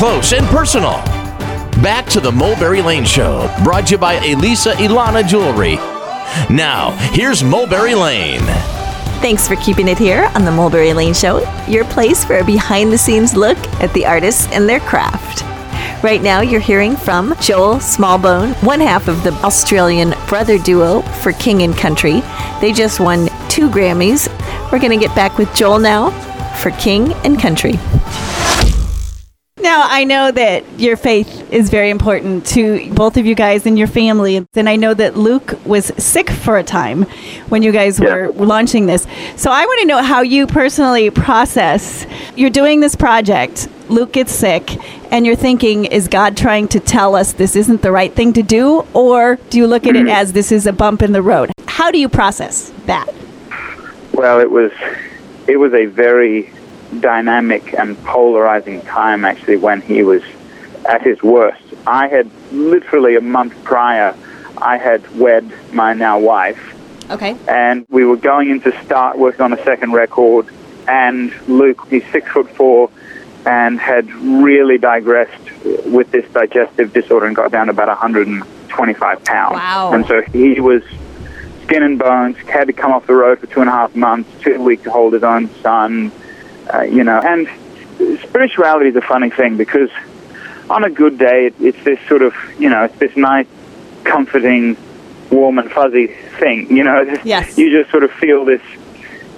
close and personal. Back to the Mulberry Lane Show, brought to you by Elisa Ilana Jewelry. Now, here's Mulberry Lane. Thanks for keeping it here on the Mulberry Lane Show, your place for a behind the scenes look at the artists and their craft. Right now, you're hearing from Joel Smallbone, one half of the Australian brother duo for King and Country. They just won two Grammys. We're going to get back with Joel now for King and Country. Now, I know that your faith is very important to both of you guys and your family. And I know that Luke was sick for a time when you guys Yeah. were launching this. So I want to know how you personally process. You're doing this project, Luke gets sick, and you're thinking, is God trying to tell us this isn't the right thing to do? Or do you look at it mm-hmm. as this is a bump in the road? How do you process that? Well, it was it was a very dynamic and polarizing time actually when he was at his worst. I had literally a month prior, I had wed my now wife, Okay. and we were going in to start working on a second record. And Luke, he's six foot four, and had really digressed with this digestive disorder and got down to about 125 pounds. Wow. And so he was skin and bones, had to come off the road for two and a half months, too weak to hold his own son, uh, you know. And spirituality is a funny thing because on a good day, it, it's this sort of, you know, it's this nice, comforting, warm and fuzzy thing, you know. Yes. You just sort of feel this,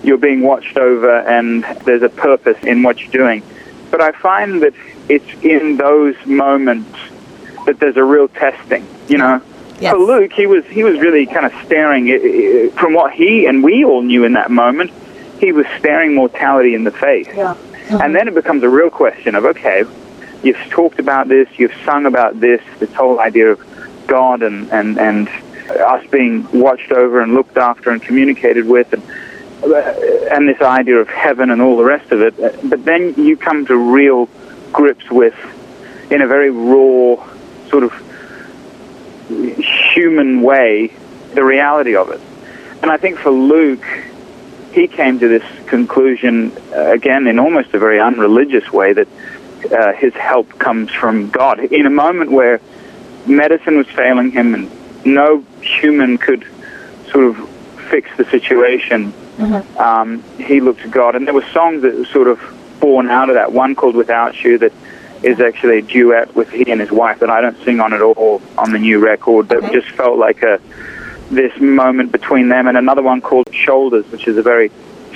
you're being watched over and there's a purpose in what you're doing. But I find that it's in those moments that there's a real testing, you know. Yes. For Luke, he was he was really kind of staring uh, uh, from what he and we all knew in that moment. He was staring mortality in the face, and then it becomes a real question of okay, you've talked about this, you've sung about this, this whole idea of God and and and us being watched over and looked after and communicated with, and and this idea of heaven and all the rest of it. But then you come to real grips with, in a very raw, sort of human way, the reality of it. And I think for Luke, he came to this conclusion, uh, again, in almost a very unreligious way, that uh, his help comes from God. In a moment where medicine was failing him and no human could sort of fix the situation, um, he looked to God. And there were songs that were sort of born out of that. One called Without You that is actually a duet with he and his wife that I don't sing on at all on the new record. That Okay. just felt like a this moment between them, and another one called Shoulders, which is a very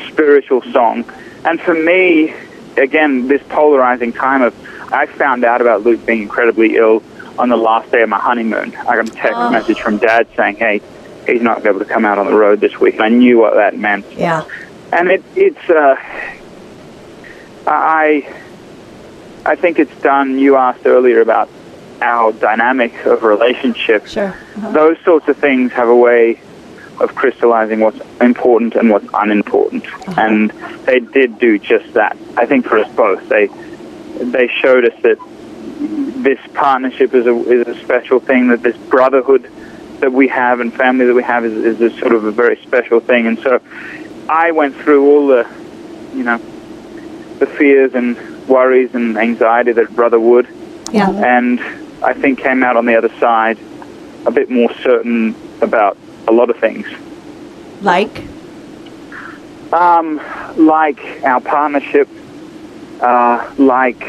spiritual song. And for me, again, this polarizing time of I found out about Luke being incredibly ill on the last day of my honeymoon. I got a text Oh. message from Dad saying, "Hey, he's not going to be able to come out on the road this week." And I knew what that meant Yeah. and it, it's uh, I I think it's done. You asked earlier about our dynamic of relationship. Sure. Uh-huh. Those sorts of things have a way of crystallizing what's important and what's unimportant, uh-huh. and they did do just that. I think for us both, they they showed us that this partnership is a is a special thing. That this brotherhood that we have and family that we have is, is a sort of a very special thing. And so, I went through all the, you know, the fears and worries and anxiety that brother would, Yeah. and I think came out on the other side a bit more certain about a lot of things. Like? Um, like our partnership, uh, like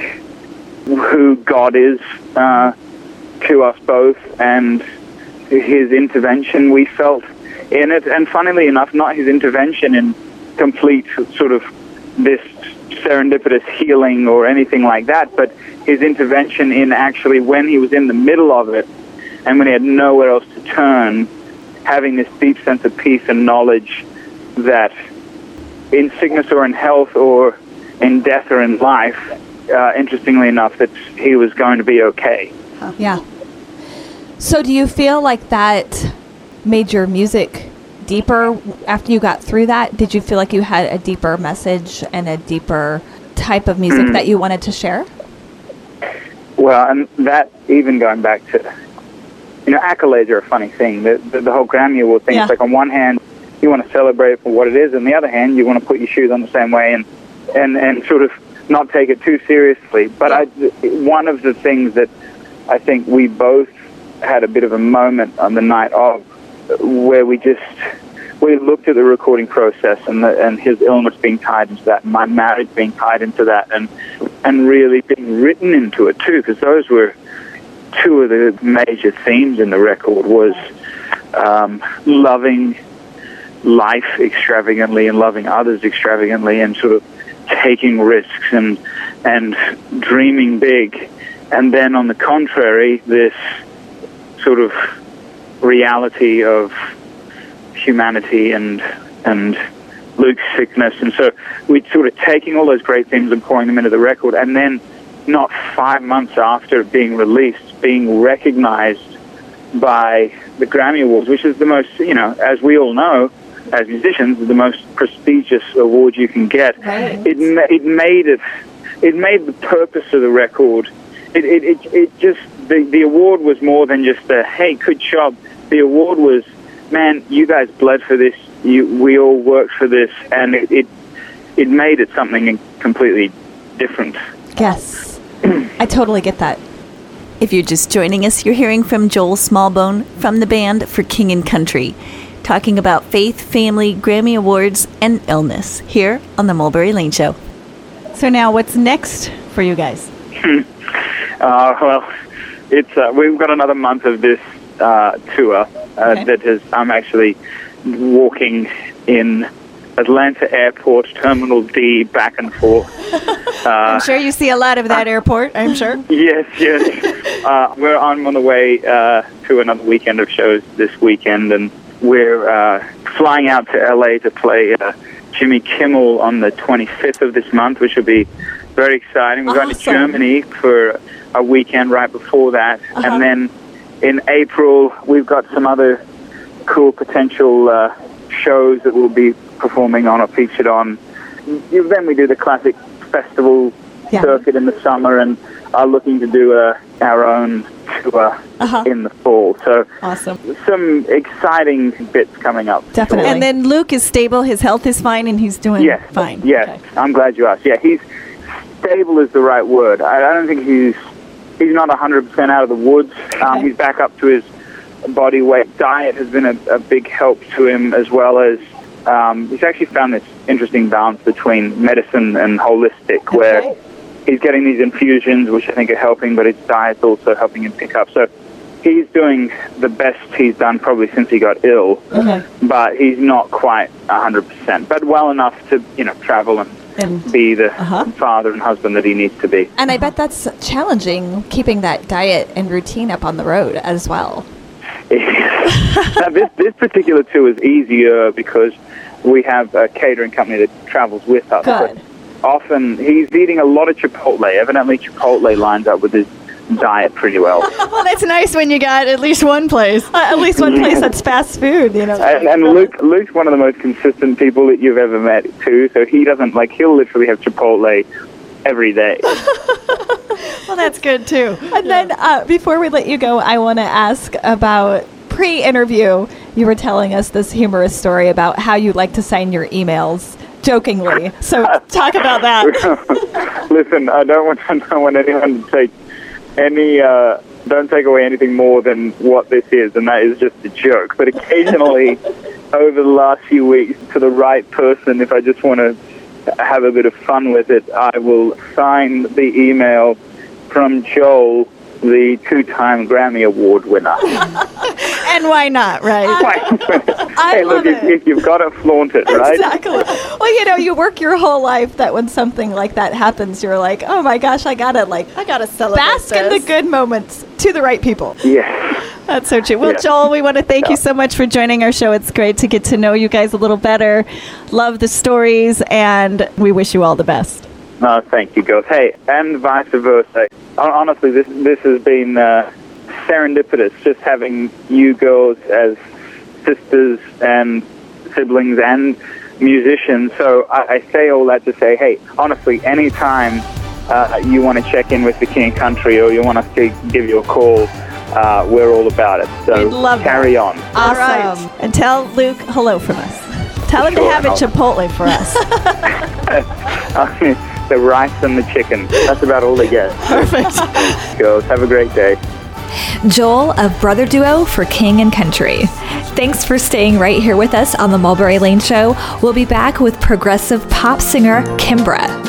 who God is uh, to us both, and His intervention we felt in it. And funnily enough, not His intervention in complete sort of this serendipitous healing or anything like that, but His intervention in actually when He was in the middle of it and when He had nowhere else to turn, having this deep sense of peace and knowledge that in sickness or in health or in death or in life, uh, interestingly enough, that he was going to be okay. Yeah. So do you feel like that made your music deeper after you got through that? Did you feel like you had a deeper message and a deeper type of music mm. that you wanted to share? Well, and that even going back to, you know, accolades are a funny thing. The, the, the whole Grammy Award thing, Yeah. it's like on one hand, you want to celebrate it for what it is, and the other hand, you want to put your shoes on the same way and, and, and sort of not take it too seriously. But I, one of the things that I think we both had a bit of a moment on the night of where we just we looked at the recording process and the, and his illness being tied into that, and my marriage being tied into that, and and really being written into it too, because those were two of the major themes in the record was um, loving life extravagantly and loving others extravagantly, and sort of taking risks and and dreaming big, and then on the contrary, this sort of reality of humanity and and Luke's sickness, and so we're sort of taking all those great things and pouring them into the record, and then not five months after being released, being recognized by the Grammy Awards, which is the most, you know, as we all know, as musicians, the most prestigious award you can get. Right. It it made it, it made the purpose of the record. It it it, it just the the award was more than just a hey, good job. The award was, man, you guys bled for this. You we all worked for this, and it it, it made it something completely different. Yes. I totally get that. If you're just joining us, you're hearing from Joel Smallbone from the band For King and Country, talking about faith, family, Grammy Awards, and illness here on the Mulberry Lane Show. So now, what's next for you guys? Uh, well, it's uh, we've got another month of this uh, tour uh, Okay. that has. I'm actually walking in Atlanta Airport Terminal D back and forth. Uh, I'm sure you see a lot of that airport. I'm sure. Yes, yes. Uh, we're on, on the way uh, to another weekend of shows this weekend, and we're uh, flying out to LA to play uh, Jimmy Kimmel on the 25th of this month, which will be very exciting. We're going to Germany for a weekend right before that, and then in April we've got some other cool potential uh, shows that we'll be performing on or featured on. Then we do the classic festival Yeah. circuit in the summer and are looking to do uh, our own tour Uh-huh. in the fall. So Awesome. some exciting bits coming up. Definitely. And then Luke is stable. His health is fine, and he's doing Yes. fine. Yes. Okay. I'm glad you asked. Yeah, he's stable is the right word. I, I don't think he's he's not 100% out of the woods. Um, Okay. he's back up to his body weight. Diet has been a, a big help to him as well as um, he's actually found this interesting balance between medicine and holistic where he's getting these infusions which I think are helping, but his diet's also helping him pick up. So he's doing the best he's done probably since he got ill Okay. but he's not quite 100%, but well enough to, you know, travel and And be the Uh-huh. father and husband that he needs to be. And I bet that's challenging keeping that diet and routine up on the road as well. now, this, this particular tour is easier because we have a catering company that travels with us. Good. But often he's eating a lot of Chipotle. Evidently, Chipotle lines up with his diet pretty well. well, that's nice when you got at least one place. Uh, at least one place that's fast food, you know. And, and Luke, Luke's one of the most consistent people that you've ever met too. So he doesn't like he'll literally have Chipotle every day. Well, that's good too. And then uh, before we let you go, I want to ask about pre-interview. You were telling us this humorous story about how you like to sign your emails jokingly. So talk about that. Listen, I don't want I don't want anyone to take any uh, don't take away anything more than what this is, and that is just a joke. But occasionally, over the last few weeks, to the right person, if I just want to have a bit of fun with it, I will sign the email from Joel, the two-time Grammy Award winner. And why not, right? hey, look, love if, it. if you've got to flaunt it, right? Exactly. Well, you know, you work your whole life that when something like that happens, you're like, oh my gosh, I gotta like I gotta celebrate bask in the good moments to the right people. Yes. That's so true. Well, Yeah. Joel, we want to thank you so much for joining our show. It's great to get to know you guys a little better. Love the stories, and we wish you all the best. No, thank you, girls. Hey, and vice versa. Honestly, this this has been uh, serendipitous. Just having you girls as sisters and siblings and musicians. So I, I say all that to say, hey, honestly, anytime uh, you want to check in with the King and Country or you want us to give you a call, uh, we're all about it. So We'd love carry on. All right. And tell Luke hello from us. Tell him to have a I'll- Chipotle for us. the rice and the chicken. That's about all they get. Perfect. Girls, have a great day. Joel of Brother Duo for King and Country. Thanks for staying right here with us on the Mulberry Lane Show. We'll be back with progressive pop singer Kimbra.